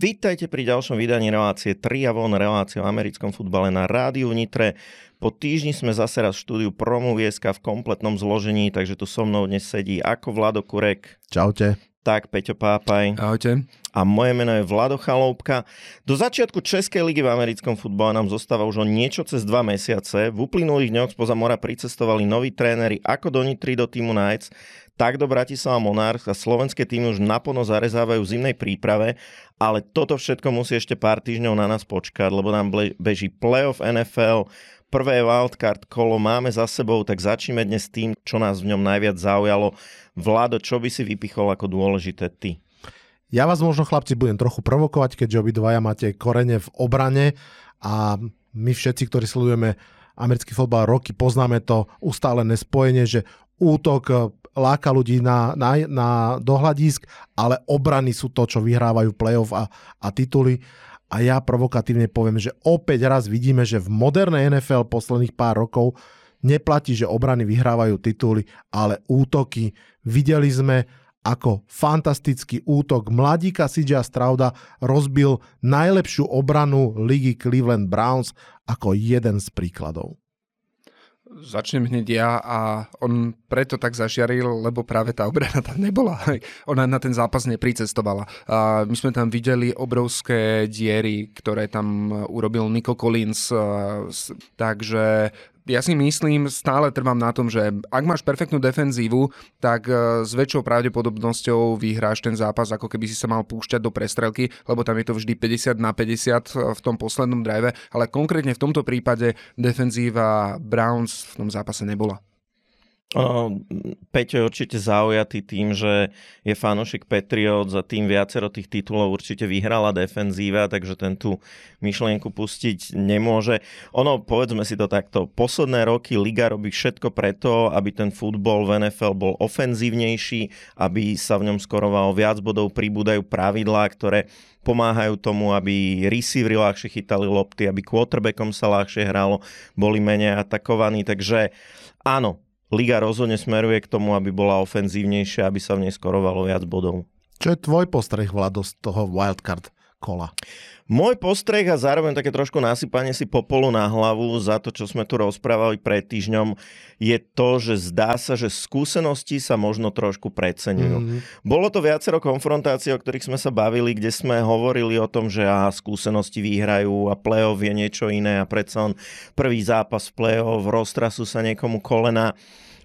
Vítajte pri ďalšom vydaní relácie 3 a von, relácie o americkom futbale na rádiu Nitre. Po týždni sme zase raz v štúdiu Promovieska v kompletnom zložení, takže tu so mnou dnes sedí ako Vlado Kurek. Čaute. Tak, Peťo Pápaj. Ahojte. A moje meno je Vlado Chaloupka. Do začiatku Českej ligy v americkom futbale nám zostáva už o niečo cez dva mesiace. V uplynulých dňoch spoza mora pricestovali noví tréneri ako do Nitry do týmu Knights, tak do Bratislava Monarchs a slovenské týmy už naplno zarezávajú v zimnej príprave, ale toto všetko musí ešte pár týždňov na nás počkať, lebo nám beží playoff NFL, prvé wildcard kolo máme za sebou, tak začneme dnes tým, čo nás v ňom najviac zaujalo. Vlado, čo by si vypichol ako dôležité ty? Ja vás možno, chlapci, budem trochu provokovať, keďže obidvaja máte korene v obrane a my všetci, ktorí sledujeme americký fotbal roky, poznáme to ustálené spojenie, že útok láka ľudí na, na, na dohľadisk, ale obrany sú to, čo vyhrávajú playoff a, a tituly. A ja provokatívne poviem, že opäť raz vidíme, že v modernej NFL posledných pár rokov neplatí, že obrany vyhrávajú tituly, ale útoky. Videli sme, ako fantastický útok mladíka CJ Strauda rozbil najlepšiu obranu ligy Cleveland Browns ako jeden z príkladov. Začnem hneď ja a on preto tak zažiaril, lebo práve tá obrana tam nebola. Ona na ten zápas nepricestovala. A my sme tam videli obrovské diery, ktoré tam urobil Nico Collins. Takže ja si myslím, stále trvám na tom, že ak máš perfektnú defenzívu, tak e, s väčšou pravdepodobnosťou vyhráš ten zápas, ako keby si sa mal púšťať do prestrelky, lebo tam je to vždy 50 na 50 e, v tom poslednom drive, ale konkrétne v tomto prípade defenzíva Browns v tom zápase nebola. Ono, Peťo je určite zaujatý tým, že je fanúšik Patriot za tým viacero tých titulov určite vyhrala defenzíva, takže ten tú myšlienku pustiť nemôže. Ono, povedzme si to takto, posledné roky Liga robí všetko preto, aby ten futbol v NFL bol ofenzívnejší, aby sa v ňom skorovalo viac bodov, pribúdajú pravidlá, ktoré pomáhajú tomu, aby receivery ľahšie chytali lopty, aby quarterbackom sa ľahšie hralo, boli menej atakovaní, takže áno, liga rozhodne smeruje k tomu, aby bola ofenzívnejšia, aby sa v nej skorovalo viac bodov. Čo je tvoj postreh, Vlado, z toho wildcard kola? Môj postreh a zároveň také trošku nasypanie si popolu na hlavu za to, čo sme tu rozprávali pred týždňom, je to, že zdá sa, že skúsenosti sa možno trošku preceňujú. Mm-hmm. Bolo to viacero konfrontácií, o ktorých sme sa bavili, kde sme hovorili o tom, že á, skúsenosti vyhrajú a play-off je niečo iné a predsa on prvý zápas v play-off, roztrasú sa niekomu kolena.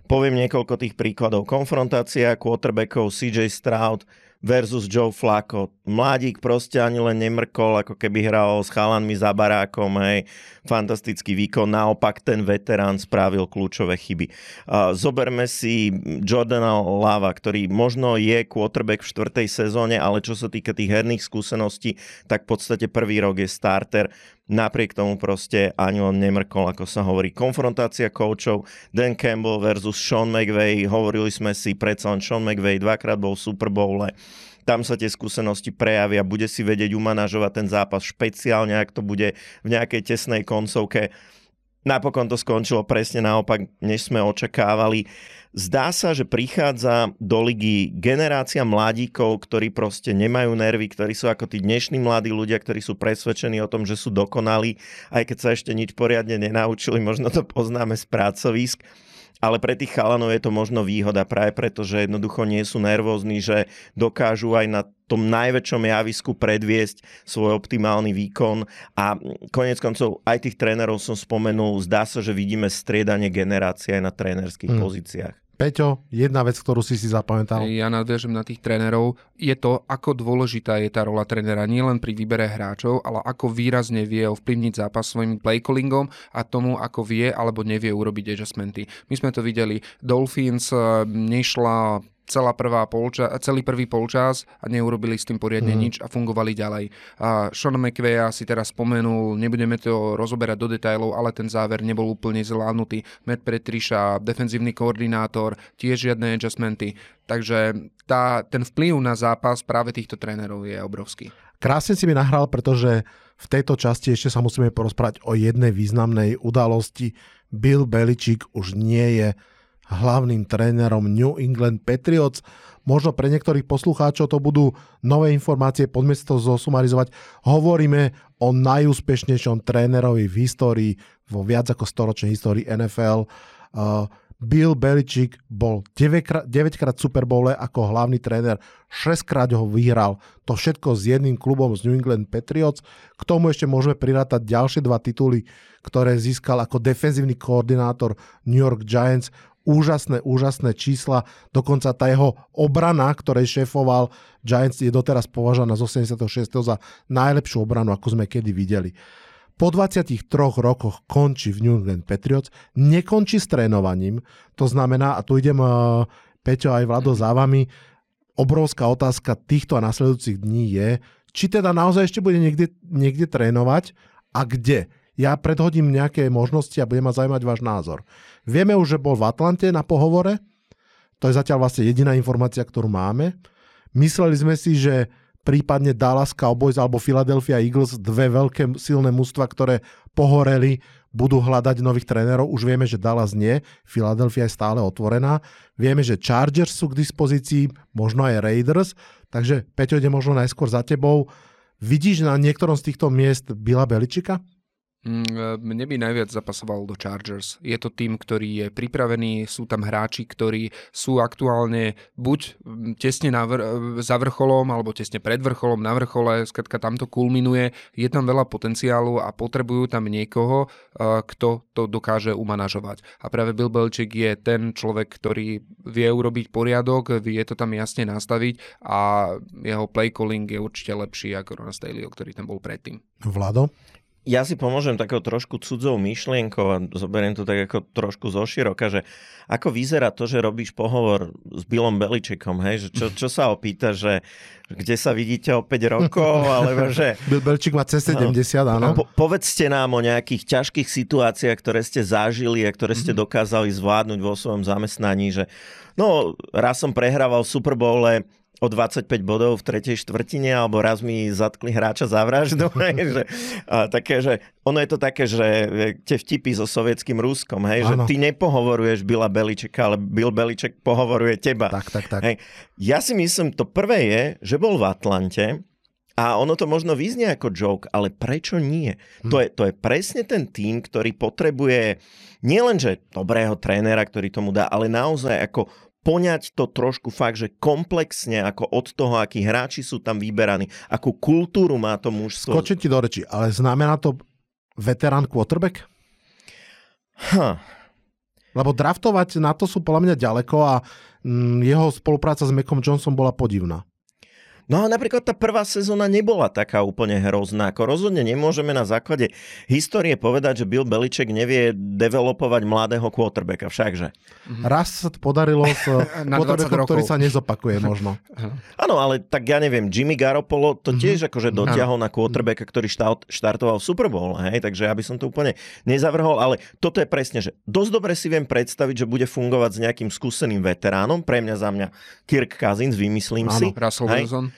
Poviem niekoľko tých príkladov. Konfrontácia quarterbackov CJ Stroud, versus Joe Flacco. Mladík proste ani len nemrkol, ako keby hral s chalanmi za barákom, hej. Fantastický výkon, naopak ten veterán spravil kľúčové chyby. Zoberme si Jordana Lava, ktorý možno je quarterback v štvrtej sezóne, ale čo sa týka tých herných skúseností, tak v podstate prvý rok je starter. Napriek tomu proste ani on nemrkol, ako sa hovorí. Konfrontácia koučov Dan Campbell versus Sean McVay. Hovorili sme si predsa len Sean McVay dvakrát bol v Super Bowle. Tam sa tie skúsenosti prejavia, bude si vedieť umanažovať ten zápas špeciálne, ak to bude v nejakej tesnej koncovke. Napokon to skončilo presne naopak, než sme očakávali. Zdá sa, že prichádza do ligy generácia mladíkov, ktorí proste nemajú nervy, ktorí sú ako tí dnešní mladí ľudia, ktorí sú presvedčení o tom, že sú dokonalí, aj keď sa ešte nič poriadne nenaučili, možno to poznáme z pracovisk ale pre tých chalanov je to možno výhoda práve preto, že jednoducho nie sú nervózni, že dokážu aj na tom najväčšom javisku predviesť svoj optimálny výkon a konec koncov aj tých trénerov som spomenul, zdá sa, že vidíme striedanie generácie aj na trénerských mm. pozíciách. Peťo, jedna vec, ktorú si si zapamätal. Ja nadviažem na tých trénerov. Je to, ako dôležitá je tá rola trénera nielen pri výbere hráčov, ale ako výrazne vie ovplyvniť zápas svojim playcallingom a tomu, ako vie alebo nevie urobiť adjustmenty. My sme to videli. Dolphins eh, nešla celá prvá polča, celý prvý polčas a neurobili s tým poriadne mm. nič a fungovali ďalej. A Sean McVeya si teraz spomenul, nebudeme to rozoberať do detajlov, ale ten záver nebol úplne zvládnutý. Matt Petriša, defenzívny koordinátor, tiež žiadne adjustmenty. Takže tá, ten vplyv na zápas práve týchto trénerov je obrovský. Krásne si mi nahral, pretože v tejto časti ešte sa musíme porozprávať o jednej významnej udalosti. Bill Beličík už nie je hlavným trénerom New England Patriots. Možno pre niektorých poslucháčov to budú nové informácie, poďme si to zosumarizovať. Hovoríme o najúspešnejšom trénerovi v histórii, vo viac ako storočnej histórii NFL. Uh, Bill Belichick bol 9 krát, 9 krát Super Bowle ako hlavný tréner, 6 krát ho vyhral. To všetko s jedným klubom z New England Patriots. K tomu ešte môžeme prirátať ďalšie dva tituly, ktoré získal ako defenzívny koordinátor New York Giants úžasné, úžasné čísla. Dokonca tá jeho obrana, ktorej šéfoval Giants, je doteraz považovaná z 86. za najlepšiu obranu, ako sme kedy videli. Po 23 rokoch končí v New England Patriots, nekončí s trénovaním, to znamená, a tu idem uh, Peťo aj Vlado za vami, obrovská otázka týchto a nasledujúcich dní je, či teda naozaj ešte bude niekde, niekde trénovať a kde ja predhodím nejaké možnosti a budem ma zaujímať váš názor. Vieme už, že bol v Atlante na pohovore, to je zatiaľ vlastne jediná informácia, ktorú máme. Mysleli sme si, že prípadne Dallas Cowboys alebo Philadelphia Eagles, dve veľké silné mužstva, ktoré pohoreli, budú hľadať nových trénerov. Už vieme, že Dallas nie, Philadelphia je stále otvorená. Vieme, že Chargers sú k dispozícii, možno aj Raiders, takže Peťo ide možno najskôr za tebou. Vidíš na niektorom z týchto miest Bila Beličika? Mm, e, mne by najviac zapasoval do Chargers. Je to tým, ktorý je pripravený, sú tam hráči, ktorí sú aktuálne buď mm, tesne na vr- e, za vrcholom, alebo tesne pred vrcholom, na vrchole, skratka tam to kulminuje, je tam veľa potenciálu a potrebujú tam niekoho, e, kto to dokáže umanažovať. A práve Bill Belichick je ten človek, ktorý vie urobiť poriadok, vie to tam jasne nastaviť a jeho play calling je určite lepší ako Ron Staley, ktorý tam bol predtým. Vlado? Ja si pomôžem takou trošku cudzou myšlienkou a zoberiem to tak ako trošku zoširoka, že ako vyzerá to, že robíš pohovor s Billom Beličekom, hej? Že čo, čo sa opýta, že kde sa vidíte o 5 rokov, alebo že... Bill Beliček má cez 70, áno. Po, povedzte nám o nejakých ťažkých situáciách, ktoré ste zažili a ktoré ste mhm. dokázali zvládnuť vo svojom zamestnaní, že no, raz som prehrával v Super Bowle o 25 bodov v tretej štvrtine, alebo raz mi zatkli hráča za vraždu. že, a také, že ono je to také, že tie vtipy so sovietským Ruskom, hej, že ty nepohovoruješ Bila Beličeka, ale Bill Beliček pohovoruje teba. Tak, tak, tak. Hej. Ja si myslím, to prvé je, že bol v Atlante a ono to možno vyznie ako joke, ale prečo nie? Hm. To, je, to je presne ten tým, ktorý potrebuje nielenže dobrého trénera, ktorý tomu dá, ale naozaj ako poňať to trošku fakt, že komplexne ako od toho, akí hráči sú tam vyberaní, akú kultúru má to mužstvo. Skočím ti do reči, ale znamená to veterán quarterback? Huh. Lebo draftovať na to sú podľa mňa ďaleko a mm, jeho spolupráca s Mekom Johnson bola podivná. No a napríklad tá prvá sezóna nebola taká úplne hrozná. Ako rozhodne nemôžeme na základe histórie povedať, že Bill Beliček nevie developovať mladého quarterbacka, všakže. Mhm. Raz sa to podarilo s quarterbackom, ktorý sa nezopakuje možno. Áno, ale tak ja neviem, Jimmy Garoppolo to mhm. tiež mm-hmm. akože dotiahol na quarterbacka, ktorý štart, štartoval v Super Bowl, hej? takže ja by som to úplne nezavrhol, ale toto je presne, že dosť dobre si viem predstaviť, že bude fungovať s nejakým skúseným veteránom, pre mňa za mňa Kirk Cousins, vymyslím Áno, si. Russell Wilson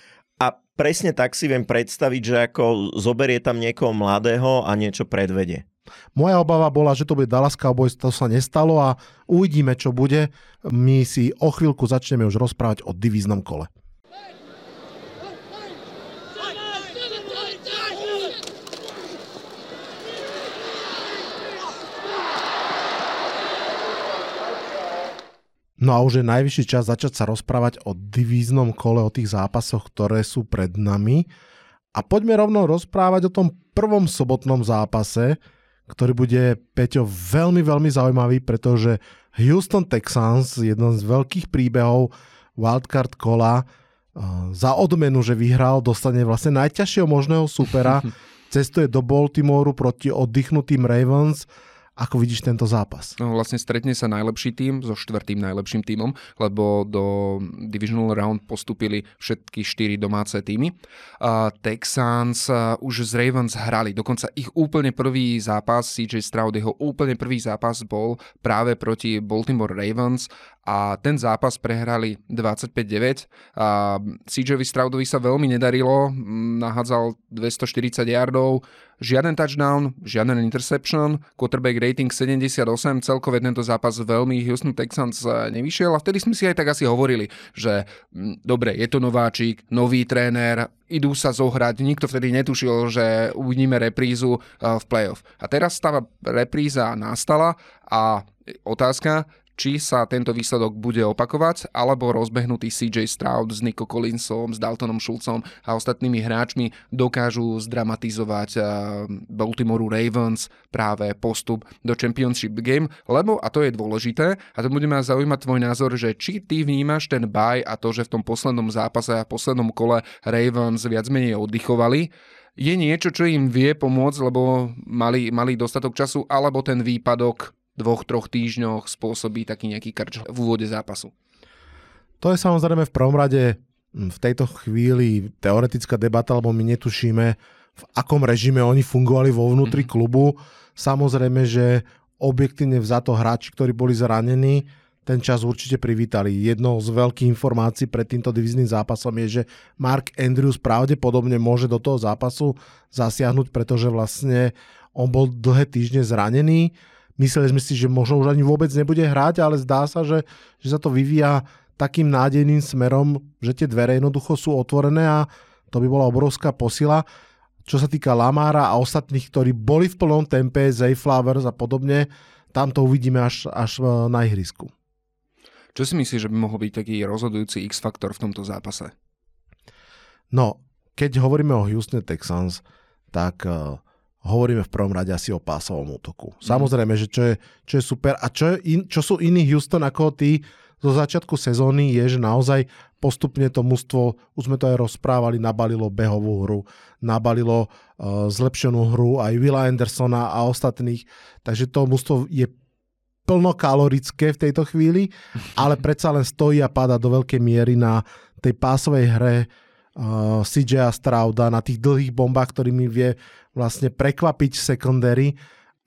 presne tak si viem predstaviť, že ako zoberie tam niekoho mladého a niečo predvedie. Moja obava bola, že to bude Dallas Cowboys, to sa nestalo a uvidíme, čo bude. My si o chvíľku začneme už rozprávať o divíznom kole. No a už je najvyšší čas začať sa rozprávať o divíznom kole, o tých zápasoch, ktoré sú pred nami. A poďme rovno rozprávať o tom prvom sobotnom zápase, ktorý bude, Peťo, veľmi, veľmi zaujímavý, pretože Houston Texans, jeden z veľkých príbehov wildcard kola, eh, za odmenu, že vyhral, dostane vlastne najťažšieho možného supera, cestuje do Baltimoreu proti oddychnutým Ravens ako vidíš tento zápas? No, vlastne stretne sa najlepší tým so štvrtým najlepším týmom, lebo do Divisional Round postupili všetky štyri domáce týmy. Uh, Texans uh, už z Ravens hrali, dokonca ich úplne prvý zápas, CJ Stroud, jeho úplne prvý zápas bol práve proti Baltimore Ravens a ten zápas prehrali 25-9 a CJ Stroudovi sa veľmi nedarilo, nahádzal 240 yardov, žiaden touchdown, žiaden interception, quarterback rating 78, celkové tento zápas veľmi Houston Texans e, nevyšiel. A vtedy sme si aj tak asi hovorili, že dobre, je to nováčik, nový tréner, idú sa zohrať, nikto vtedy netušil, že uvidíme reprízu e, v playoff. A teraz tá repríza nastala a otázka, či sa tento výsledok bude opakovať, alebo rozbehnutý CJ Stroud s Nico Collinsom, s Daltonom Schulzom a ostatnými hráčmi dokážu zdramatizovať eh, Baltimore Ravens práve postup do Championship Game, lebo, a to je dôležité, a to bude ma zaujímať tvoj názor, že či ty vnímaš ten baj a to, že v tom poslednom zápase a poslednom kole Ravens viac menej oddychovali, je niečo, čo im vie pomôcť, lebo mali, mali dostatok času, alebo ten výpadok dvoch, troch týždňoch spôsobí taký nejaký krč v úvode zápasu. To je samozrejme v prvom rade hm, v tejto chvíli teoretická debata, lebo my netušíme, v akom režime oni fungovali vo vnútri mm-hmm. klubu. Samozrejme, že objektívne vzato hráči, ktorí boli zranení, ten čas určite privítali. Jednou z veľkých informácií pred týmto divizným zápasom je, že Mark Andrews pravdepodobne môže do toho zápasu zasiahnuť, pretože vlastne on bol dlhé týždne zranený Mysleli sme si, že možno už ani vôbec nebude hrať, ale zdá sa, že, že sa to vyvíja takým nádejným smerom, že tie dvere jednoducho sú otvorené a to by bola obrovská posila. Čo sa týka Lamára a ostatných, ktorí boli v plnom tempe, Zayflowers a podobne, tam to uvidíme až, až na ihrisku. Čo si myslíš, že by mohol byť taký rozhodujúci X-faktor v tomto zápase? No, keď hovoríme o Houston Texans, tak uh, hovoríme v prvom rade asi o pásovom útoku. Mm. Samozrejme, že čo je, čo je super a čo, je in, čo sú iní Houston ako tí zo začiatku sezóny je, že naozaj postupne to mužstvo, už sme to aj rozprávali, nabalilo behovú hru, nabalilo uh, zlepšenú hru aj Willa Andersona a ostatných, takže to mužstvo je plnokalorické v tejto chvíli, ale predsa len stojí a pada do veľkej miery na tej pásovej hre uh, CJ Strauda, na tých dlhých bombách, ktorými vie vlastne prekvapiť secondary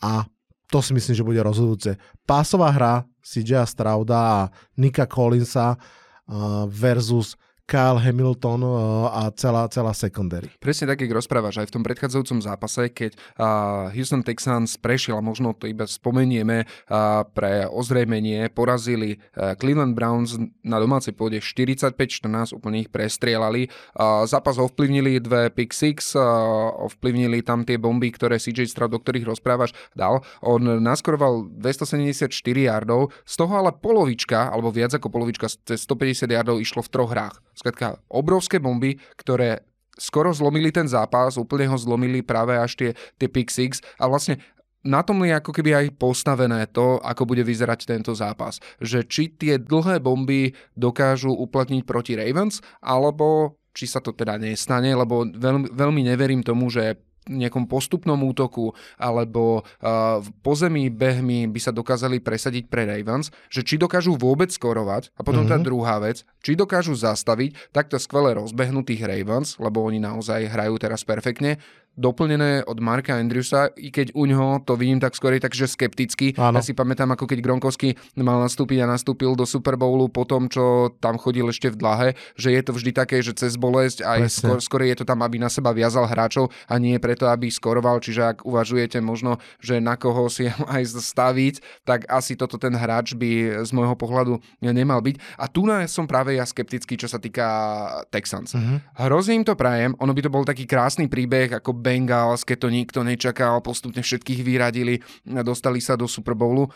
a to si myslím, že bude rozhodujúce. Pásová hra CJ Strauda a Nika Collinsa versus Kyle Hamilton uh, a celá, celá secondary. Presne tak, jak rozprávaš, aj v tom predchádzajúcom zápase, keď uh, Houston Texans prešiel, a možno to iba spomenieme uh, pre ozrejmenie, porazili Cleveland Browns na domácej pôde 45-14, úplne ich prestrielali. Zápas ovplyvnili dve pick six, ovplyvnili tam tie bomby, ktoré CJ Stroud, o ktorých rozprávaš, dal. On naskoroval 274 yardov, z toho ale polovička, alebo viac ako polovička, cez 150 yardov išlo v troch hrách. Skratka, obrovské bomby, ktoré skoro zlomili ten zápas, úplne ho zlomili práve až tie, tie pick six a vlastne na tom je ako keby aj postavené to, ako bude vyzerať tento zápas. Že či tie dlhé bomby dokážu uplatniť proti Ravens, alebo či sa to teda nestane, lebo veľmi, veľmi neverím tomu, že nejakom postupnom útoku alebo uh, v pozemí behmi by sa dokázali presadiť pre Ravens, že či dokážu vôbec skorovať a potom mm-hmm. tá mhm. druhá vec, či dokážu zastaviť takto skvele rozbehnutých Ravens, lebo oni naozaj hrajú teraz perfektne, doplnené od Marka Andrewsa, i keď u ňoho to vidím tak skôr takže skepticky. Áno. Ja si pamätám, ako keď Gronkovský mal nastúpiť a nastúpil do Super Bowlu po tom, čo tam chodil ešte v dlahe, že je to vždy také, že cez bolesť aj skôr, skôr je to tam, aby na seba viazal hráčov a nie preto, aby skoroval. Čiže ak uvažujete možno, že na koho si aj staviť, tak asi toto ten hráč by z môjho pohľadu nemal byť. A tu som práve ja skeptický, čo sa týka Texans. Uh-huh. Hrozím to prajem, ono by to bol taký krásny príbeh, ako Bengals, keď to nikto nečakal, postupne všetkých vyradili dostali sa do Super Bowlu.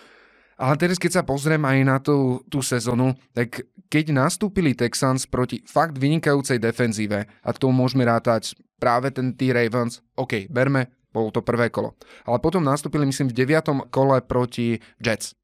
Ale teraz, keď sa pozriem aj na tú, tú sezonu, tak keď nastúpili Texans proti fakt vynikajúcej defenzíve, a to môžeme rátať práve ten T Ravens, OK, berme, bolo to prvé kolo. Ale potom nastúpili, myslím, v deviatom kole proti Jets.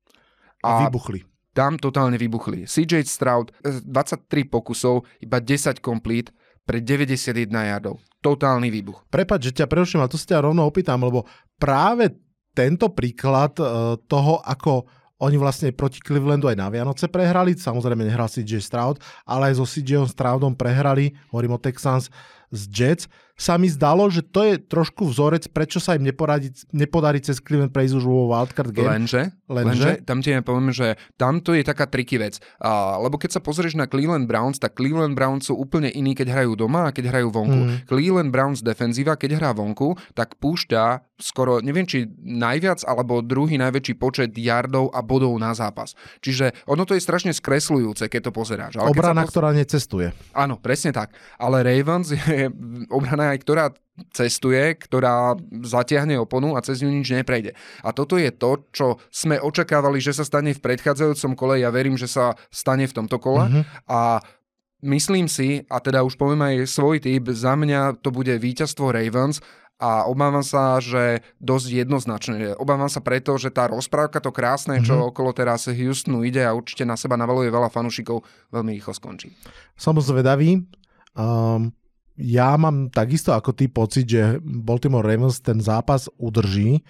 A vybuchli. Tam totálne vybuchli. CJ Stroud, 23 pokusov, iba 10 complete pre 91 jardov totálny výbuch. Prepač, že ťa preruším, ale to sa ťa rovno opýtam, lebo práve tento príklad uh, toho, ako oni vlastne proti Clevelandu aj na Vianoce prehrali, samozrejme nehral CJ Stroud, ale aj so CJ Stroudom prehrali, hovorím o Texans, z Jets, sa mi zdalo, že to je trošku vzorec, prečo sa im neporadí, nepodarí cez Cleveland prejsť už vo wildcard game. Lenže, lenže, lenže tam ti ja poviem, že tamto je taká triky vec. A, lebo keď sa pozrieš na Cleveland Browns, tak Cleveland Browns sú úplne iní, keď hrajú doma a keď hrajú vonku. Mm. Cleveland Browns defenzíva, keď hrá vonku, tak púšťa skoro, neviem či najviac alebo druhý najväčší počet yardov a bodov na zápas. Čiže ono to je strašne skresľujúce, keď to pozeráš. Ale obrana, pos... ktorá necestuje. Áno, presne tak. Ale Ravens je obrana aj ktorá cestuje, ktorá zatiahne oponu a cez ňu nič neprejde. A toto je to, čo sme očakávali, že sa stane v predchádzajúcom kole. Ja verím, že sa stane v tomto kole. Mm-hmm. A myslím si, a teda už poviem aj svoj typ, za mňa to bude víťazstvo Ravens a obávam sa, že dosť jednoznačne. Obávam sa preto, že tá rozprávka, to krásne, mm-hmm. čo mhm. okolo teraz Houstonu ide a určite na seba navaluje veľa fanúšikov, veľmi rýchlo skončí. Som zvedavý. Um, ja mám takisto ako ty pocit, že Baltimore Ravens ten zápas udrží.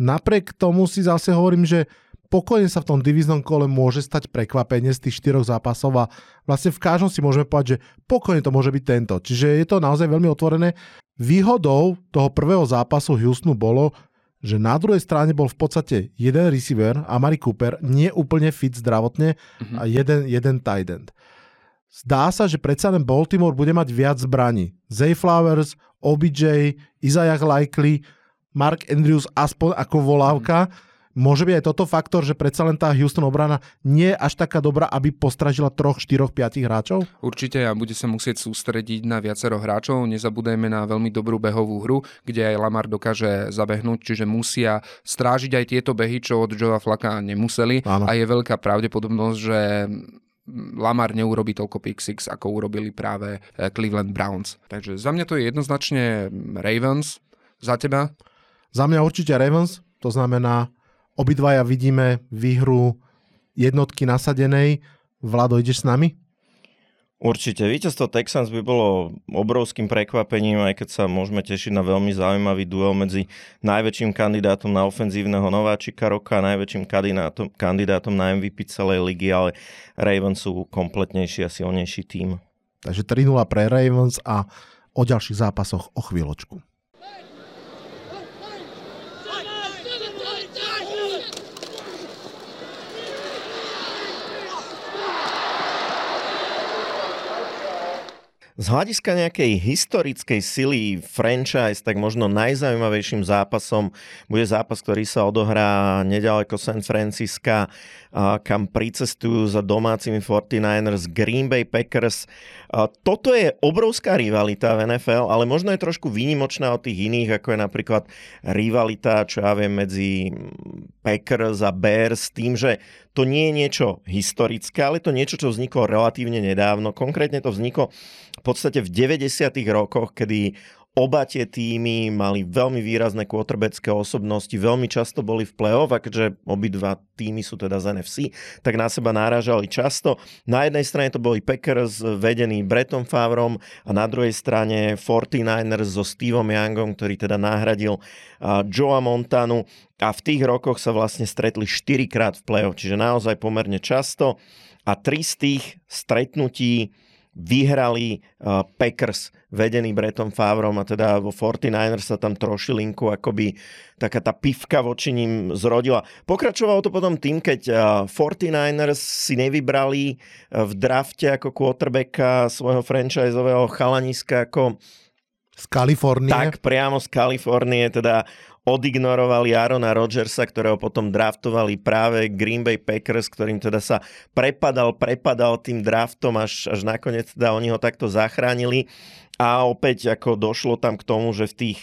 Napriek tomu si zase hovorím, že pokojne sa v tom diviznom kole môže stať prekvapenie z tých štyroch zápasov a vlastne v každom si môžeme povedať, že pokojne to môže byť tento. Čiže je to naozaj veľmi otvorené. Výhodou toho prvého zápasu Houstonu bolo, že na druhej strane bol v podstate jeden receiver, Amari Cooper, nie úplne fit zdravotne uh-huh. a jeden, jeden tight end. Zdá sa, že predsa len Baltimore bude mať viac zbraní. Zay Flowers, OBJ, Isaiah Likely, Mark Andrews aspoň ako volávka. Uh-huh Môže byť aj toto faktor, že predsa len tá Houston obrana nie je až taká dobrá, aby postražila troch, štyroch, piatich hráčov? Určite a bude sa musieť sústrediť na viacero hráčov. Nezabudajme na veľmi dobrú behovú hru, kde aj Lamar dokáže zabehnúť, čiže musia strážiť aj tieto behy, čo od Joea Flaka nemuseli. Áno. A je veľká pravdepodobnosť, že Lamar neurobi toľko pick ako urobili práve eh, Cleveland Browns. Takže za mňa to je jednoznačne Ravens. Za teba? Za mňa určite Ravens. To znamená Obidvaja vidíme výhru jednotky nasadenej. Vlado, ideš s nami? Určite. Víťazstvo Texans by bolo obrovským prekvapením, aj keď sa môžeme tešiť na veľmi zaujímavý duel medzi najväčším kandidátom na ofenzívneho nováčika roka a najväčším kandidátom, kandidátom na MVP celej ligy, ale Ravens sú kompletnejší a silnejší tým. Takže 3-0 pre Ravens a o ďalších zápasoch o chvíľočku. Z hľadiska nejakej historickej sily franchise, tak možno najzaujímavejším zápasom bude zápas, ktorý sa odohrá nedaleko San Francisca, kam pricestujú za domácimi 49ers Green Bay Packers. Toto je obrovská rivalita v NFL, ale možno je trošku výnimočná od tých iných, ako je napríklad rivalita, čo ja viem, medzi Packers a Bears, tým, že to nie je niečo historické, ale to niečo, čo vzniklo relatívne nedávno. Konkrétne to vzniklo podstate v 90. rokoch, kedy Oba tie týmy mali veľmi výrazné quarterbacké osobnosti, veľmi často boli v play-off a keďže obidva týmy sú teda z NFC, tak na seba náražali často. Na jednej strane to boli Packers vedení Brettom Favrom a na druhej strane 49ers so Steveom Youngom, ktorý teda nahradil Joea Montanu a v tých rokoch sa vlastne stretli 4 krát v play-off, čiže naozaj pomerne často a tri z tých stretnutí vyhrali uh, Packers vedený Bretom Favrom a teda vo 49ers sa tam trošilinku akoby taká tá pivka voči ním zrodila. Pokračovalo to potom tým, keď uh, 49ers si nevybrali uh, v drafte ako quarterbacka svojho franchiseového chalaniska ako z Kalifornie. Tak, priamo z Kalifornie, teda odignorovali Arona Rodgersa, ktorého potom draftovali práve Green Bay Packers, ktorým teda sa prepadal, prepadal tým draftom, až, až nakoniec teda oni ho takto zachránili. A opäť ako došlo tam k tomu, že v tých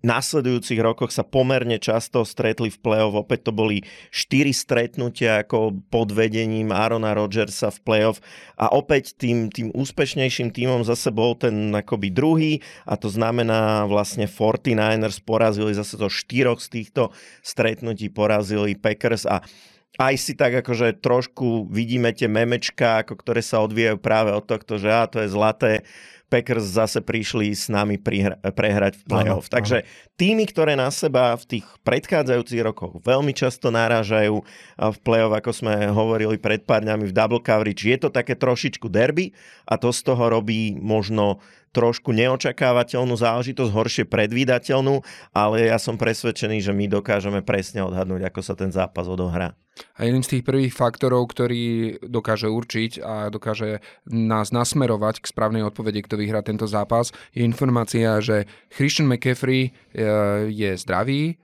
nasledujúcich rokoch sa pomerne často stretli v play-off. Opäť to boli štyri stretnutia ako pod vedením Arona Rodgersa v play-off. A opäť tým, tým úspešnejším týmom zase bol ten akoby druhý a to znamená vlastne 49ers porazili zase to štyroch z týchto stretnutí porazili Packers a aj si tak akože trošku vidíme tie memečka, ako ktoré sa odvíjajú práve od tohto, že á, to je zlaté, Packers zase prišli s nami prihra- prehrať v playoff. Takže týmy, ktoré na seba v tých predchádzajúcich rokoch veľmi často narážajú v playoff, ako sme hovorili pred pár dňami v double coverage, je to také trošičku derby a to z toho robí možno trošku neočakávateľnú záležitosť, horšie predvídateľnú, ale ja som presvedčený, že my dokážeme presne odhadnúť, ako sa ten zápas odohrá. A jedným z tých prvých faktorov, ktorý dokáže určiť a dokáže nás nasmerovať k správnej odpovede, kto vyhrá tento zápas, je informácia, že Christian McCaffrey e, je zdravý,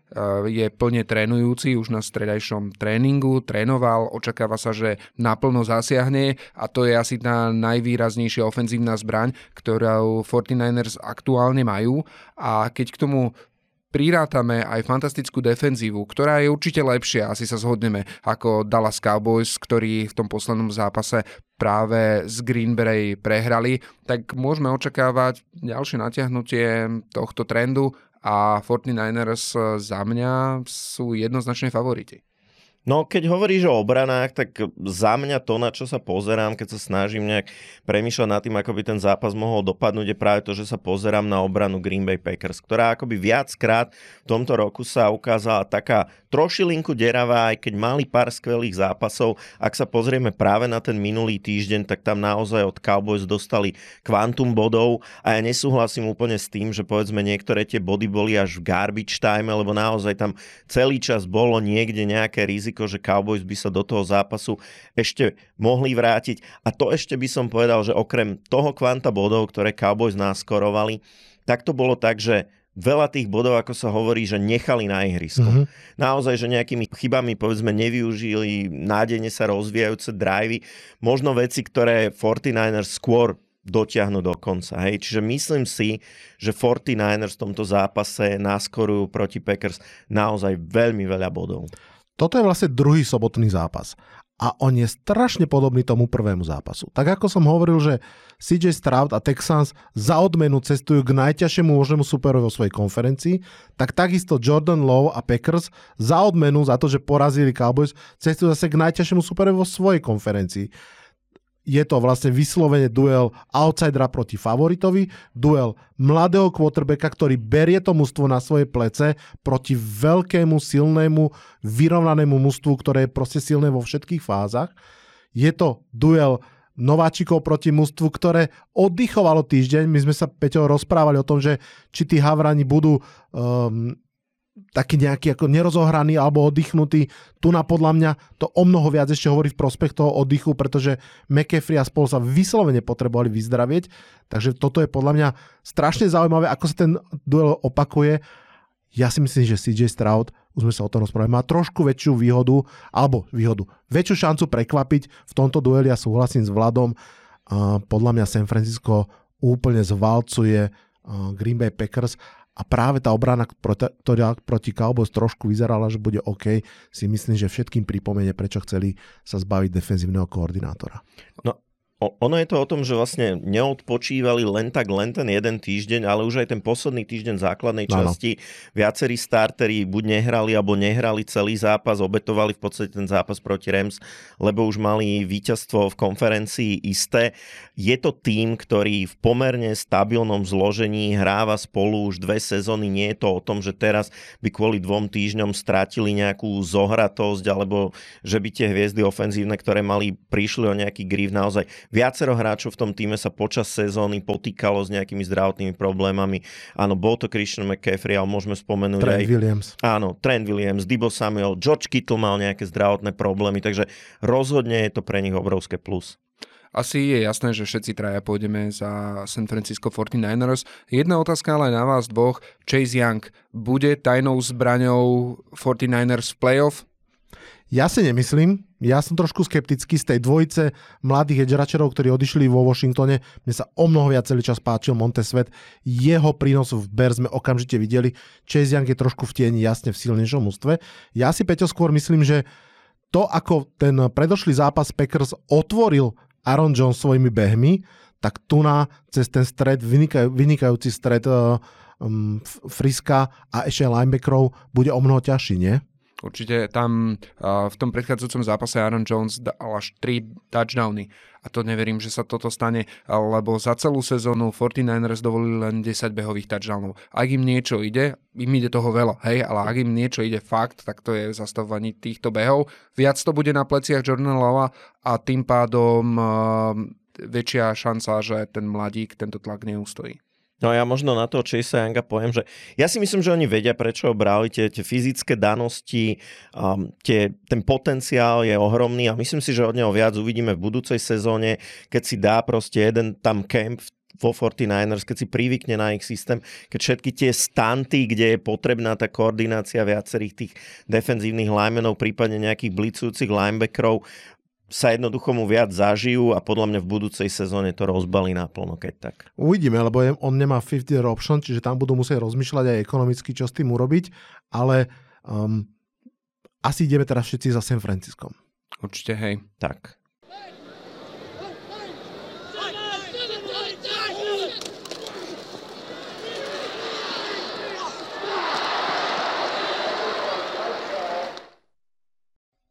je plne trénujúci už na stredajšom tréningu, trénoval, očakáva sa, že naplno zasiahne a to je asi tá najvýraznejšia ofenzívna zbraň, ktorú 49ers aktuálne majú. A keď k tomu prirátame aj fantastickú defenzívu, ktorá je určite lepšia, asi sa zhodneme, ako Dallas Cowboys, ktorí v tom poslednom zápase práve z Green prehrali, tak môžeme očakávať ďalšie natiahnutie tohto trendu a 49ers za mňa sú jednoznačne favoriti. No, keď hovoríš o obranách, tak za mňa to, na čo sa pozerám, keď sa snažím nejak premýšľať nad tým, ako by ten zápas mohol dopadnúť, je práve to, že sa pozerám na obranu Green Bay Packers, ktorá akoby viackrát v tomto roku sa ukázala taká trošilinku deravá, aj keď mali pár skvelých zápasov. Ak sa pozrieme práve na ten minulý týždeň, tak tam naozaj od Cowboys dostali kvantum bodov a ja nesúhlasím úplne s tým, že povedzme niektoré tie body boli až v garbage time, lebo naozaj tam celý čas bolo niekde nejaké riziko riziko, že Cowboys by sa do toho zápasu ešte mohli vrátiť. A to ešte by som povedal, že okrem toho kvanta bodov, ktoré Cowboys náskorovali, tak to bolo tak, že veľa tých bodov, ako sa hovorí, že nechali na ihrisku. Mm-hmm. Naozaj, že nejakými chybami, povedzme, nevyužili nádejne sa rozvíjajúce drivey, možno veci, ktoré 49ers skôr dotiahnu do konca. Hej. Čiže myslím si, že 49ers v tomto zápase náskorujú proti Packers naozaj veľmi veľa bodov. Toto je vlastne druhý sobotný zápas. A on je strašne podobný tomu prvému zápasu. Tak ako som hovoril, že CJ Stroud a Texans za odmenu cestujú k najťažšiemu možnému superovi vo svojej konferencii, tak takisto Jordan Lowe a Packers za odmenu za to, že porazili Cowboys, cestujú zase k najťažšiemu superovi vo svojej konferencii je to vlastne vyslovene duel outsidera proti favoritovi, duel mladého quarterbacka, ktorý berie to mužstvo na svoje plece proti veľkému, silnému, vyrovnanému mužstvu, ktoré je proste silné vo všetkých fázach. Je to duel nováčikov proti mužstvu, ktoré oddychovalo týždeň. My sme sa, Peťo, rozprávali o tom, že či tí Havrani budú um, taký nejaký ako nerozohraný alebo oddychnutý. Tu na podľa mňa to o mnoho viac ešte hovorí v prospech toho oddychu, pretože McAfee a spolu sa vyslovene potrebovali vyzdravieť. Takže toto je podľa mňa strašne zaujímavé, ako sa ten duel opakuje. Ja si myslím, že CJ Stroud, už sme sa o tom rozprávali, má trošku väčšiu výhodu, alebo výhodu, väčšiu šancu prekvapiť v tomto dueli. Ja súhlasím s Vladom. Podľa mňa San Francisco úplne zvalcuje Green Bay Packers a práve tá obrana, ktorá proti Cowboys trošku vyzerala, že bude OK, si myslím, že všetkým pripomenie, prečo chceli sa zbaviť defenzívneho koordinátora. No ono je to o tom, že vlastne neodpočívali len tak len ten jeden týždeň, ale už aj ten posledný týždeň základnej časti. Ano. Viacerí starteri buď nehrali, alebo nehrali celý zápas, obetovali v podstate ten zápas proti Rams, lebo už mali víťazstvo v konferencii isté. Je to tým, ktorý v pomerne stabilnom zložení hráva spolu už dve sezóny. Nie je to o tom, že teraz by kvôli dvom týždňom strátili nejakú zohratosť, alebo že by tie hviezdy ofenzívne, ktoré mali, prišli o nejaký grief naozaj Viacero hráčov v tom týme sa počas sezóny potýkalo s nejakými zdravotnými problémami. Áno, bol to Christian McCaffrey, ale môžeme spomenúť Trent aj... Williams. Áno, Trent Williams, Dibo Samuel, George Kittle mal nejaké zdravotné problémy, takže rozhodne je to pre nich obrovské plus. Asi je jasné, že všetci traja pôjdeme za San Francisco 49ers. Jedna otázka ale na vás dvoch. Chase Young bude tajnou zbraňou 49ers v playoff? Ja si nemyslím, ja som trošku skeptický z tej dvojice mladých edgeračerov, ktorí odišli vo Washingtone. Mne sa o mnoho viac celý čas páčil Montesvet. Jeho prínos v Bears sme okamžite videli. Chase Young je trošku v tieni, jasne v silnejšom ústve. Ja si, Peťo, skôr myslím, že to, ako ten predošlý zápas Packers otvoril Aaron Jones svojimi behmi, tak tu na cez ten stred, vynikaj, vynikajúci stred uh, um, Friska a ešte linebackerov bude o mnoho ťažší, nie? Určite tam v tom predchádzajúcom zápase Aaron Jones dal až 3 touchdowny a to neverím, že sa toto stane, lebo za celú sezónu 49ers dovolili len 10 behových touchdownov. Ak im niečo ide, im ide toho veľa, hej, ale ak im niečo ide fakt, tak to je zastavovanie týchto behov. Viac to bude na pleciach Jordana Lava a tým pádom väčšia šanca, že ten mladík tento tlak neustojí. No ja možno na to Chase Younga poviem, že ja si myslím, že oni vedia, prečo ho brali, tie, tie fyzické danosti, um, tie, ten potenciál je ohromný a myslím si, že od neho viac uvidíme v budúcej sezóne, keď si dá proste jeden tam camp vo 49ers, keď si privykne na ich systém, keď všetky tie stanty, kde je potrebná tá koordinácia viacerých tých defenzívnych linemenov, prípadne nejakých blicujúcich linebackerov, sa jednoducho mu viac zažijú a podľa mňa v budúcej sezóne to rozbalí naplno, keď tak. Uvidíme, lebo on nemá 50 year option, čiže tam budú musieť rozmýšľať aj ekonomicky, čo s tým urobiť, ale um, asi ideme teraz všetci za San Franciskom. Určite, hej. Tak.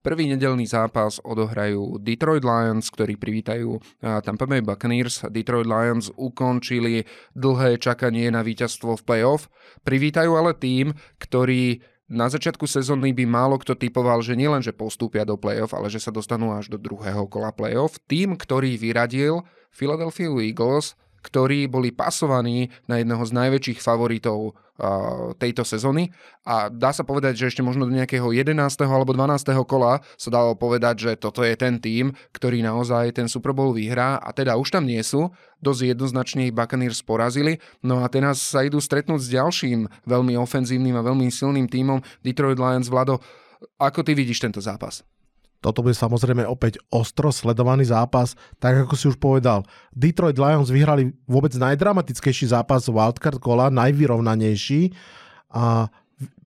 Prvý nedelný zápas odohrajú Detroit Lions, ktorí privítajú Tampa Bay Buccaneers. Detroit Lions ukončili dlhé čakanie na víťazstvo v playoff. Privítajú ale tým, ktorý na začiatku sezóny by málo kto typoval, že nielen, že postúpia do playoff, ale že sa dostanú až do druhého kola playoff. Tým, ktorý vyradil Philadelphia Eagles, ktorí boli pasovaní na jedného z najväčších favoritov tejto sezóny a dá sa povedať, že ešte možno do nejakého 11. alebo 12. kola sa dalo povedať, že toto je ten tým, ktorý naozaj ten Super Bowl vyhrá a teda už tam nie sú, dosť jednoznačne ich Buccaneers porazili, no a teraz sa idú stretnúť s ďalším veľmi ofenzívnym a veľmi silným tímom Detroit Lions. Vlado, ako ty vidíš tento zápas? Toto bude samozrejme opäť ostro sledovaný zápas, tak ako si už povedal. Detroit Lions vyhrali vôbec najdramatickejší zápas wildcard kola, najvyrovnanejší a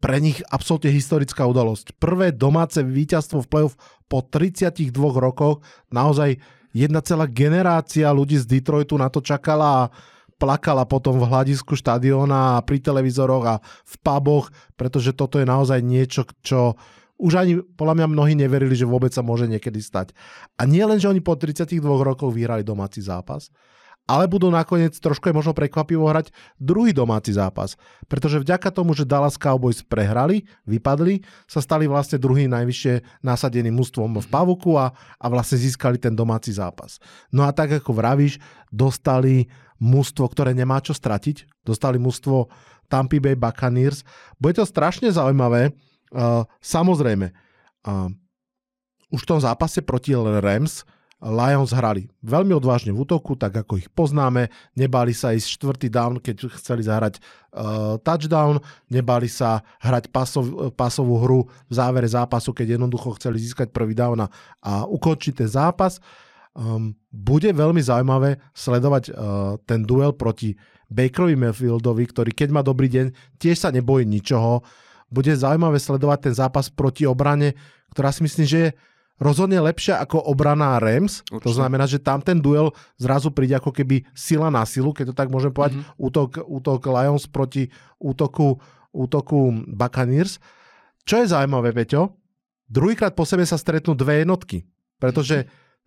pre nich absolútne historická udalosť. Prvé domáce víťazstvo v play-off po 32 rokoch, naozaj jedna celá generácia ľudí z Detroitu na to čakala a plakala potom v hľadisku štadióna a pri televízoroch a v puboch, pretože toto je naozaj niečo, čo už ani podľa mňa mnohí neverili, že vôbec sa môže niekedy stať. A nie len, že oni po 32 rokoch vyhrali domáci zápas, ale budú nakoniec trošku aj možno prekvapivo hrať druhý domáci zápas. Pretože vďaka tomu, že Dallas Cowboys prehrali, vypadli, sa stali vlastne druhým najvyššie nasadeným mústvom v Pavuku a, a vlastne získali ten domáci zápas. No a tak ako vravíš, dostali mústvo, ktoré nemá čo stratiť. Dostali mústvo Tampa Bay Buccaneers. Bude to strašne zaujímavé, Uh, samozrejme, uh, už v tom zápase proti Rams Lions hrali veľmi odvážne v útoku, tak ako ich poznáme. Nebali sa ísť štvrtý down, keď chceli zahrať uh, touchdown. Nebali sa hrať pasov, pasovú hru v závere zápasu, keď jednoducho chceli získať prvý down a, a ukončiť ten zápas. Um, bude veľmi zaujímavé sledovať uh, ten duel proti Bakerovi Mayfieldovi, ktorý keď má dobrý deň, tiež sa nebojí ničoho bude zaujímavé sledovať ten zápas proti obrane, ktorá si myslím, že je rozhodne lepšia ako obrana Rams. Určite. To znamená, že tam ten duel zrazu príde ako keby sila na silu, keď to tak môžem povedať, mm-hmm. útok, útok Lions proti útoku, útoku Buccaneers. Čo je zaujímavé, Peťo? Druhýkrát po sebe sa stretnú dve jednotky, pretože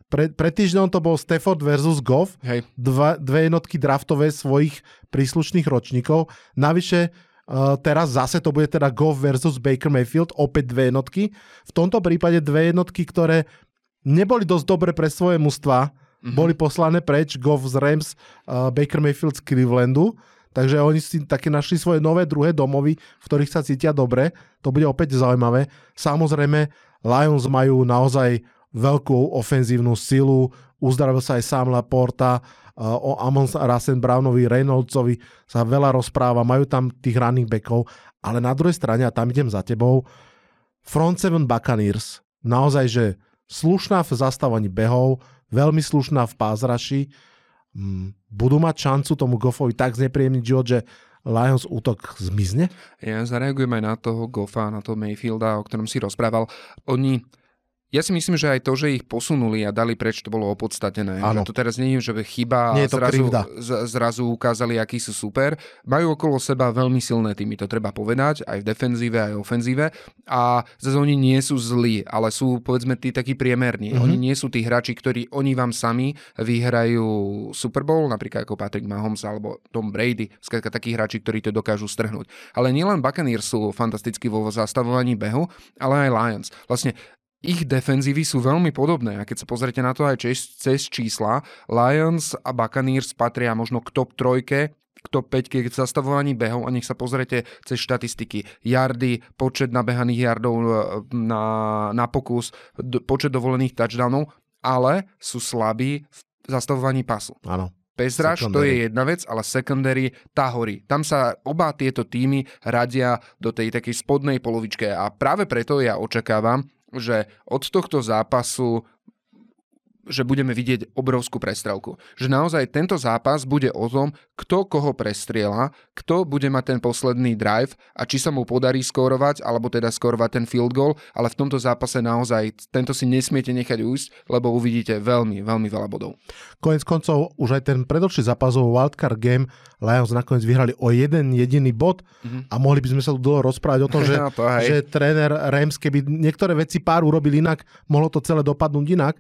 pre, pred týždňom to bol Stafford versus Goff, Hej. Dva, dve jednotky draftové svojich príslušných ročníkov. Navyše Uh, teraz zase to bude teda Goff versus Baker Mayfield, opäť dve jednotky. V tomto prípade dve jednotky, ktoré neboli dosť dobre pre svoje mužstva, mm-hmm. boli poslané preč, Goff z Rams, uh, Baker Mayfield z Clevelandu. Takže oni si také našli svoje nové druhé domovy, v ktorých sa cítia dobre. To bude opäť zaujímavé. Samozrejme, Lions majú naozaj veľkú ofenzívnu silu, uzdravil sa aj sám Laporta, o Amon Rasen Brownovi, Reynoldsovi sa veľa rozpráva, majú tam tých running backov, ale na druhej strane, a tam idem za tebou, Front 7 Buccaneers, naozaj, že slušná v zastávaní behov, veľmi slušná v pázraši, mm, budú mať šancu tomu Goffovi tak znepríjemniť život, že Lions útok zmizne? Ja zareagujem aj na toho Goffa, na toho Mayfielda, o ktorom si rozprával. Oni ja si myslím, že aj to, že ich posunuli a dali preč, to bolo opodstatené. Že to teraz nie je, že chyba nie je to zrazu, zrazu ukázali, aký sú super. Majú okolo seba veľmi silné týmy, to treba povedať, aj v defenzíve, aj v ofenzíve. A zase oni nie sú zlí, ale sú povedzme tí takí priemerní. Mm-hmm. Oni nie sú tí hráči, ktorí oni vám sami vyhrajú Super Bowl, napríklad ako Patrick Mahomes alebo Tom Brady, skrátka takí hráči, ktorí to dokážu strhnúť. Ale nielen Buccaneers sú fantasticky vo zastavovaní behu, ale aj Lions. Vlastne ich defenzívy sú veľmi podobné a keď sa pozrite na to aj cez, cez čísla, Lions a Buccaneers patria možno k top trojke, k top 5 v zastavovaní behov a nech sa pozrite cez štatistiky. Jardy, počet nabehaných jardov e, na, na pokus, do, počet dovolených touchdownov, ale sú slabí v zastavovaní pasu. Áno. Pezraž to je jedna vec, ale secondary tá horí. Tam sa oba tieto týmy radia do tej takej spodnej polovičke a práve preto ja očakávam, že od tohto zápasu že budeme vidieť obrovskú prestrelku. Že naozaj tento zápas bude o tom, kto koho prestriela, kto bude mať ten posledný drive a či sa mu podarí skórovať, alebo teda skórovať ten field goal, ale v tomto zápase naozaj tento si nesmiete nechať ujsť, lebo uvidíte veľmi, veľmi veľa bodov. Konec koncov už aj ten predlčný zápas o Wildcard Game Lions nakoniec vyhrali o jeden jediný bod mm-hmm. a mohli by sme sa tu dlho rozprávať o tom, že, no to že tréner Rams, keby niektoré veci pár urobil inak, mohlo to celé dopadnúť inak.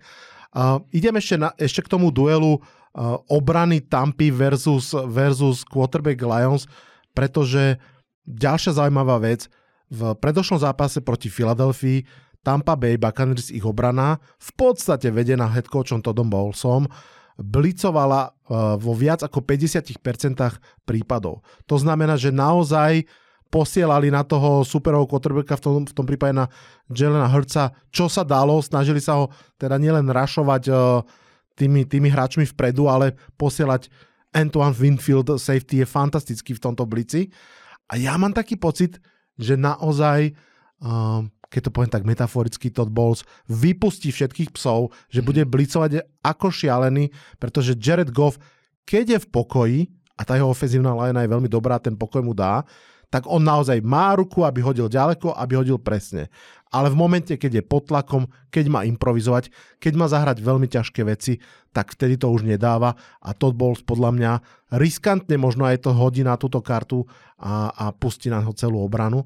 Uh, idem ešte, na, ešte k tomu duelu uh, obrany Tampy versus, versus quarterback Lions, pretože ďalšia zaujímavá vec, v predošlom zápase proti Filadelfii Tampa Bay Buccaneers ich obrana, v podstate vedená head coachom Todom Bowlesom, blicovala uh, vo viac ako 50% prípadov. To znamená, že naozaj posielali na toho superového quarterbacka, v tom, v tom prípade na Jelena Hrca, čo sa dalo, snažili sa ho teda nielen rašovať uh, tými, tými hráčmi vpredu, ale posielať Antoine Winfield safety je fantastický v tomto blici. A ja mám taký pocit, že naozaj, uh, keď to poviem tak metaforicky, Todd Bowles vypustí všetkých psov, že bude mhm. blicovať ako šialený, pretože Jared Goff, keď je v pokoji, a tá jeho ofenzívna line je veľmi dobrá, ten pokoj mu dá, tak on naozaj má ruku, aby hodil ďaleko, aby hodil presne. Ale v momente, keď je pod tlakom, keď má improvizovať, keď má zahrať veľmi ťažké veci, tak vtedy to už nedáva a to bol podľa mňa riskantne možno aj to hodí na túto kartu a, a pustí na ho celú obranu.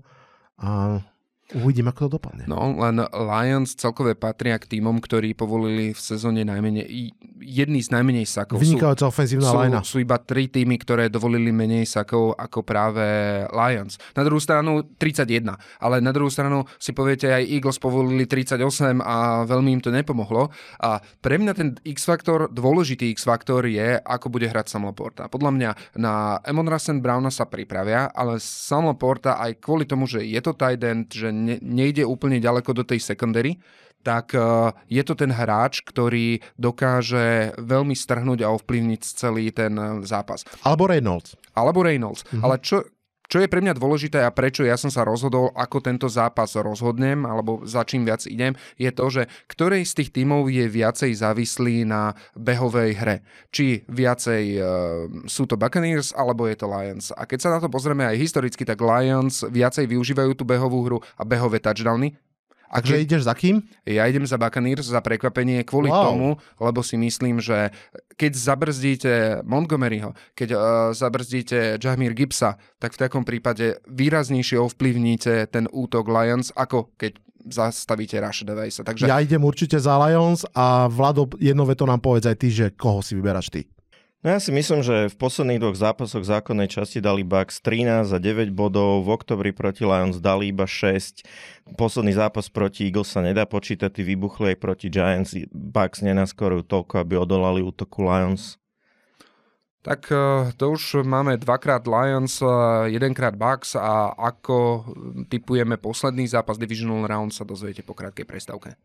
A Uvidím, ako to dopadne. No, len Lions celkové patria k týmom, ktorí povolili v sezóne najmenej, jedný z najmenej sakov. Vynikajúca ofenzívna sú, lajna. Sú iba tri týmy, ktoré dovolili menej sakov ako práve Lions. Na druhú stranu 31, ale na druhú stranu si poviete aj Eagles povolili 38 a veľmi im to nepomohlo. A pre mňa ten X-faktor, dôležitý X-faktor je, ako bude hrať Samuel Porta. Podľa mňa na Emon Rasen Browna sa pripravia, ale Samuel Porta aj kvôli tomu, že je to tight end, že ne, nejde úplne ďaleko do tej secondary, tak uh, je to ten hráč, ktorý dokáže veľmi strhnúť a ovplyvniť celý ten uh, zápas. Alebo Reynolds. Alebo Reynolds. Mm-hmm. Ale čo, čo je pre mňa dôležité a prečo ja som sa rozhodol, ako tento zápas rozhodnem, alebo za čím viac idem, je to, že ktorej z tých tímov je viacej závislý na behovej hre. Či viacej uh, sú to Buccaneers, alebo je to Lions. A keď sa na to pozrieme aj historicky, tak Lions viacej využívajú tú behovú hru a behové touchdowny, Takže keď, ideš za kým? Ja idem za Buccaneers za prekvapenie kvôli wow. tomu, lebo si myslím, že keď zabrzdíte Montgomeryho, keď uh, zabrzdíte Jahmir Gibsa, tak v takom prípade výraznejšie ovplyvníte ten útok Lions, ako keď zastavíte Rush Devejsa. Takže... Ja idem určite za Lions a Vlado, jedno veto nám povedz aj ty, že koho si vyberáš ty. No ja si myslím, že v posledných dvoch zápasoch zákonnej časti dali Bucks 13 a 9 bodov, v oktobri proti Lions dali iba 6. Posledný zápas proti Eagles sa nedá počítať, tí vybuchli aj proti Giants. Bucks nenaskorujú toľko, aby odolali útoku Lions. Tak eh, to už máme dvakrát Lions, eh, jedenkrát Bucks a ako typujeme posledný zápas Divisional Round sa dozviete po krátkej prestávke.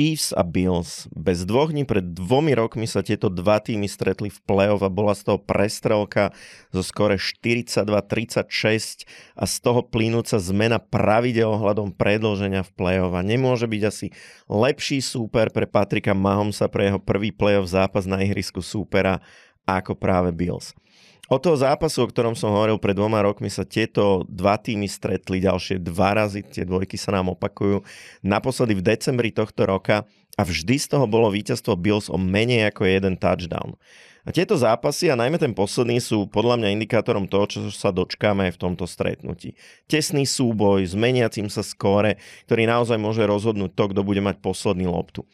Chiefs a Bills. Bez dvoch dní pred dvomi rokmi sa tieto dva týmy stretli v play-off a bola z toho prestrelka zo skore 42-36 a z toho plynúca zmena pravidel ohľadom predlženia v play-off. A nemôže byť asi lepší súper pre Patrika Mahomsa pre jeho prvý play-off zápas na ihrisku súpera ako práve Bills. Od toho zápasu, o ktorom som hovoril pred dvoma rokmi, sa tieto dva týmy stretli ďalšie dva razy, tie dvojky sa nám opakujú. Naposledy v decembri tohto roka a vždy z toho bolo víťazstvo Bills o menej ako jeden touchdown. A tieto zápasy, a najmä ten posledný, sú podľa mňa indikátorom toho, čo sa dočkáme v tomto stretnutí. Tesný súboj s meniacim sa skóre, ktorý naozaj môže rozhodnúť to, kto bude mať posledný loptu.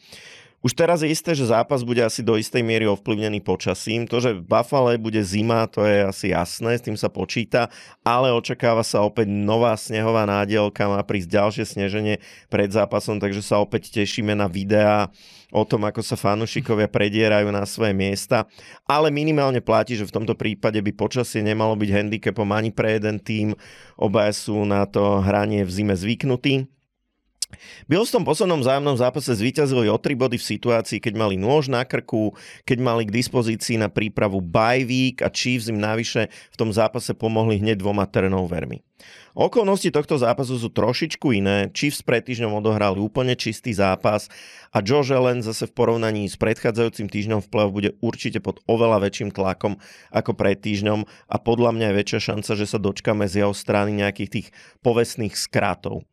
Už teraz je isté, že zápas bude asi do istej miery ovplyvnený počasím. To, že v Buffale bude zima, to je asi jasné, s tým sa počíta, ale očakáva sa opäť nová snehová nádielka, má prísť ďalšie sneženie pred zápasom, takže sa opäť tešíme na videá o tom, ako sa fanúšikovia predierajú na svoje miesta. Ale minimálne platí, že v tomto prípade by počasie nemalo byť handicapom ani pre jeden tým. Obaja sú na to hranie v zime zvyknutí. Bills v tom poslednom zájomnom zápase zvíťazili o 3 body v situácii, keď mali nôž na krku, keď mali k dispozícii na prípravu bye week a Chiefs im navyše v tom zápase pomohli hneď dvoma turnovermi. Okolnosti tohto zápasu sú trošičku iné. Chiefs pred týždňom odohrali úplne čistý zápas a Josh Allen zase v porovnaní s predchádzajúcim týždňom v play bude určite pod oveľa väčším tlakom ako pred týždňom a podľa mňa je väčšia šanca, že sa dočkame z jeho strany nejakých tých povestných skratov.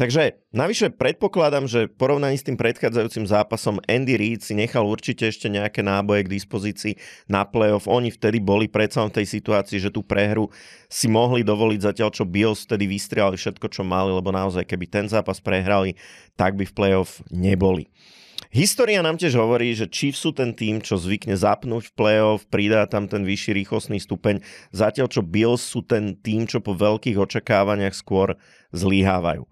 Takže navyše predpokladám, že porovnaní s tým predchádzajúcim zápasom Andy Reid si nechal určite ešte nejaké náboje k dispozícii na playoff. Oni vtedy boli predsa v tej situácii, že tú prehru si mohli dovoliť zatiaľ, čo Bills vtedy vystriali všetko, čo mali, lebo naozaj keby ten zápas prehrali, tak by v playoff neboli. História nám tiež hovorí, že Chiefs sú ten tým, čo zvykne zapnúť v playoff, pridá tam ten vyšší rýchlostný stupeň, zatiaľ čo Bills sú ten tým, čo po veľkých očakávaniach skôr zlyhávajú.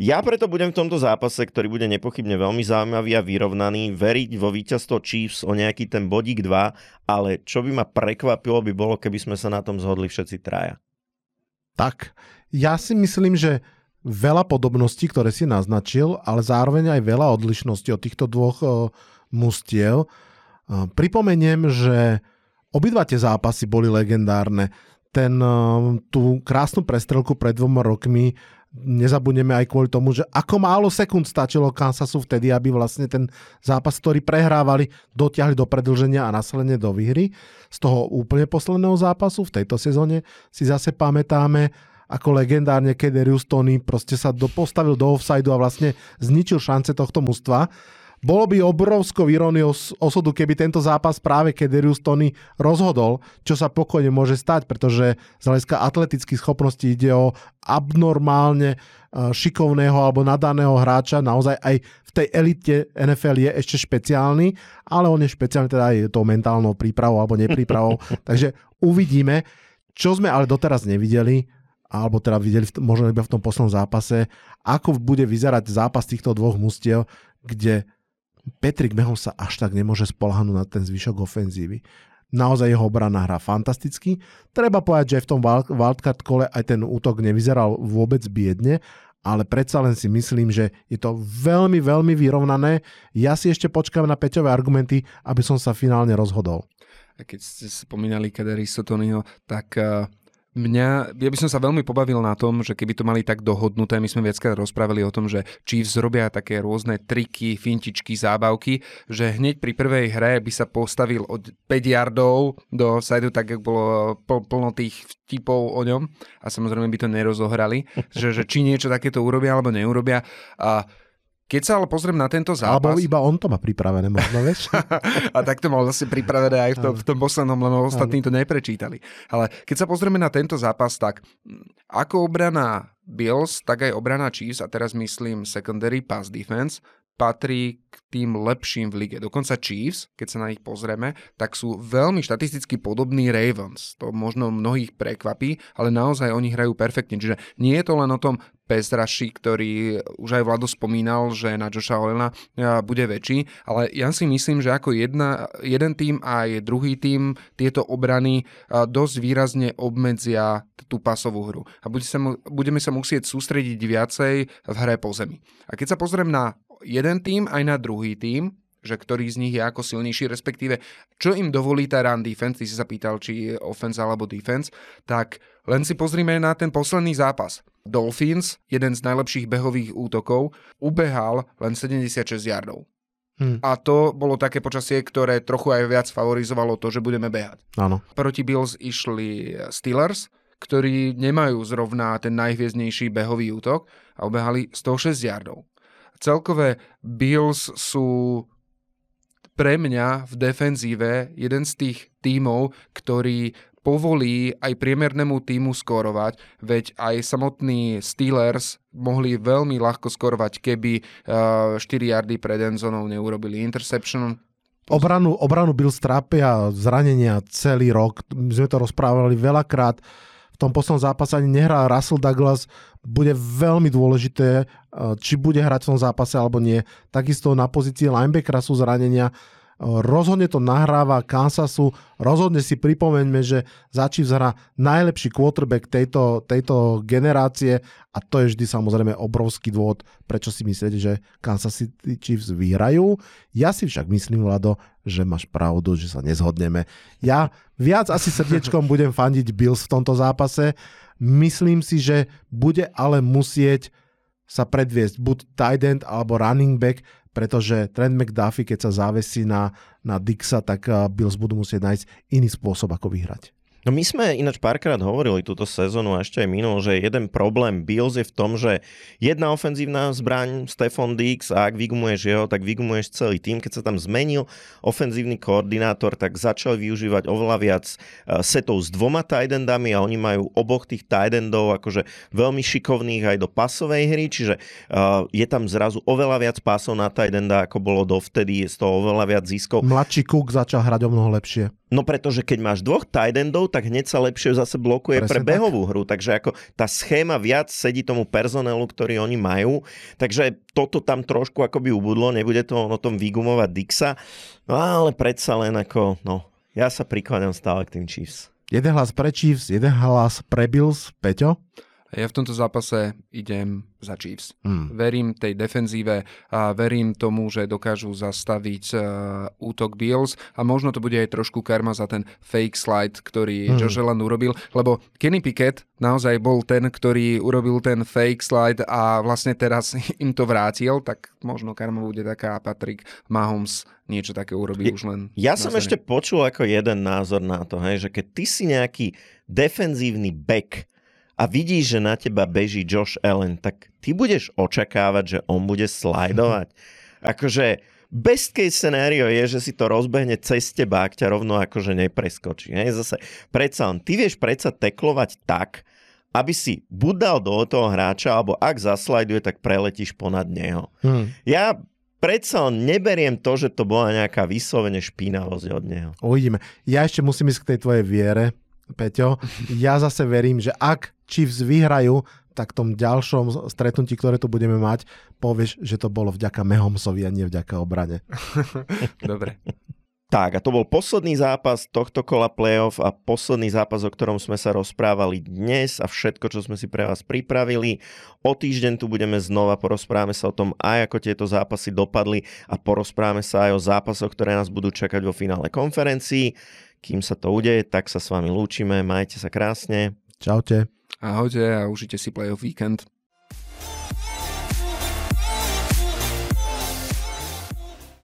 Ja preto budem v tomto zápase, ktorý bude nepochybne veľmi zaujímavý a vyrovnaný, veriť vo víťazstvo Chiefs o nejaký ten bodík 2, ale čo by ma prekvapilo by bolo, keby sme sa na tom zhodli všetci traja. Tak, ja si myslím, že veľa podobností, ktoré si naznačil, ale zároveň aj veľa odlišností od týchto dvoch uh, mustiev. Uh, pripomeniem, že obidva tie zápasy boli legendárne. Ten, uh, tú krásnu prestrelku pred dvoma rokmi nezabudneme aj kvôli tomu, že ako málo sekúnd stačilo Kansasu vtedy, aby vlastne ten zápas, ktorý prehrávali, dotiahli do predlženia a následne do výhry. Z toho úplne posledného zápasu v tejto sezóne si zase pamätáme, ako legendárne Kederius Tony proste sa do, postavil do offside a vlastne zničil šance tohto mužstva. Bolo by obrovskou iróniou osudu, keby tento zápas práve Kederius Tony rozhodol, čo sa pokojne môže stať, pretože z hľadiska atletických schopností ide o abnormálne e, šikovného alebo nadaného hráča, naozaj aj v tej elite NFL je ešte špeciálny, ale on je špeciálny teda aj tou mentálnou prípravou alebo neprípravou. Takže uvidíme, čo sme ale doteraz nevideli, alebo teda videli možno iba v tom poslednom zápase, ako bude vyzerať zápas týchto dvoch mustiev, kde Patrick Mahomes sa až tak nemôže spolahnúť na ten zvyšok ofenzívy. Naozaj jeho obrana hrá fantasticky. Treba povedať, že v tom wildcard kole aj ten útok nevyzeral vôbec biedne, ale predsa len si myslím, že je to veľmi, veľmi vyrovnané. Ja si ešte počkám na Peťové argumenty, aby som sa finálne rozhodol. A keď ste spomínali Kaderi Sotonyho, tak uh Mňa, ja by som sa veľmi pobavil na tom, že keby to mali tak dohodnuté, my sme viackrát rozprávali o tom, že Chiefs robia také rôzne triky, fintičky, zábavky, že hneď pri prvej hre by sa postavil od 5 yardov do sajdu, tak ako bolo plno tých vtipov o ňom a samozrejme by to nerozohrali, že, že či niečo takéto urobia alebo neurobia. A keď sa ale pozriem na tento zápas... Alebo iba on to má pripravené, možno, vieš? a tak to mal zase pripravené aj v tom, v tom poslednom, len ostatní to neprečítali. Ale keď sa pozrieme na tento zápas, tak mm, ako obrana Bills, tak aj obrana Chiefs, a teraz myslím secondary pass defense, patrí k tým lepším v lige. Dokonca Chiefs, keď sa na nich pozrieme, tak sú veľmi štatisticky podobní Ravens. To možno mnohých prekvapí, ale naozaj oni hrajú perfektne. Čiže nie je to len o tom Pezraši, ktorý už aj Vlado spomínal, že na Joša Olena bude väčší, ale ja si myslím, že ako jedna, jeden tým a aj druhý tým tieto obrany dosť výrazne obmedzia tú pasovú hru. A budeme sa musieť sústrediť viacej v hre po zemi. A keď sa pozriem na jeden tým aj na druhý tým, že ktorý z nich je ako silnejší, respektíve čo im dovolí tá run defense, ty si sa pýtal, či je offense alebo defense, tak len si pozrime na ten posledný zápas. Dolphins, jeden z najlepších behových útokov, ubehal len 76 yardov. Hmm. A to bolo také počasie, ktoré trochu aj viac favorizovalo to, že budeme behať. Áno. Proti Bills išli Steelers, ktorí nemajú zrovna ten najhviezdnejší behový útok a obehali 106 yardov celkové Bills sú pre mňa v defenzíve jeden z tých tímov, ktorý povolí aj priemernému týmu skórovať, veď aj samotní Steelers mohli veľmi ľahko skórovať, keby uh, 4 yardy pred endzónou neurobili interception. Obranu, obranu Bill trápia zranenia celý rok. My sme to rozprávali veľakrát. V tom poslednom zápase ani nehrá Russell Douglas. Bude veľmi dôležité, či bude hrať v tom zápase alebo nie. Takisto na pozícii linebackera sú zranenia rozhodne to nahráva Kansasu, rozhodne si pripomeňme, že za Chiefs hrá najlepší quarterback tejto, tejto generácie a to je vždy samozrejme obrovský dôvod, prečo si myslíte, že Kansas City Chiefs vyhrajú. Ja si však myslím, Vlado, že máš pravdu, že sa nezhodneme. Ja viac asi srdiečkom budem fandiť Bills v tomto zápase. Myslím si, že bude ale musieť sa predviesť buď tight end alebo running back, pretože Trent McDuffie, keď sa závesí na, na Dixa, tak eh, Bills budú musieť nájsť iný spôsob, ako vyhrať. No my sme ináč párkrát hovorili túto sezónu a ešte aj minul, že jeden problém Bills je v tom, že jedna ofenzívna zbraň, Stefan Dix, a ak vygumuješ jeho, tak vygumuješ celý tým. Keď sa tam zmenil ofenzívny koordinátor, tak začal využívať oveľa viac e, setov s dvoma tidendami a oni majú oboch tých tidendov akože veľmi šikovných aj do pasovej hry, čiže uh, je tam zrazu oveľa viac pásov na tidenda, ako bolo dovtedy, je z toho oveľa viac ziskov. Mladší Cook začal hrať o mnoho lepšie. No pretože keď máš dvoch tight endov, tak hneď sa lepšie zase blokuje Presne pre behovú tak. hru. Takže ako tá schéma viac sedí tomu personelu, ktorý oni majú. Takže toto tam trošku akoby ubudlo, nebude to o tom vygumovať Dixa. No ale predsa len ako, no, ja sa prikláňam stále k tým Chiefs. Jeden hlas pre Chiefs, jeden hlas pre Bills. Peťo? Ja v tomto zápase idem za Chiefs. Hmm. Verím tej defenzíve a verím tomu, že dokážu zastaviť uh, útok Bills a možno to bude aj trošku karma za ten fake slide, ktorý hmm. Josh Allen urobil, lebo Kenny Pickett naozaj bol ten, ktorý urobil ten fake slide a vlastne teraz im to vrátil, tak možno karma bude taká Patrick Mahomes niečo také urobí už len. Ja som ešte počul ako jeden názor na to, hej, že keď ty si nejaký defenzívny back, a vidíš, že na teba beží Josh Allen, tak ty budeš očakávať, že on bude slajdovať. Akože best case scenario je, že si to rozbehne cez teba, ak ťa rovno akože nepreskočí. Hej? Zase predsa on, ty vieš predsa teklovať tak, aby si buď dal do toho hráča, alebo ak zaslajduje, tak preletíš ponad neho. Hmm. Ja predsa len neberiem to, že to bola nejaká vyslovene špinavosť od neho. Uvidíme. Ja ešte musím ísť k tej tvojej viere, Peťo. Ja zase verím, že ak Chiefs vyhrajú, tak v tom ďalšom stretnutí, ktoré tu budeme mať, povieš, že to bolo vďaka Mehomsovi a nie vďaka obrane. Dobre. Tak, a to bol posledný zápas tohto kola playoff a posledný zápas, o ktorom sme sa rozprávali dnes a všetko, čo sme si pre vás pripravili. O týždeň tu budeme znova, porozprávame sa o tom aj ako tieto zápasy dopadli a porozprávame sa aj o zápasoch, ktoré nás budú čakať vo finále konferencií. Kým sa to udeje, tak sa s vami lúčime, majte sa krásne. Čaute. Ahojte a užite si playoff víkend.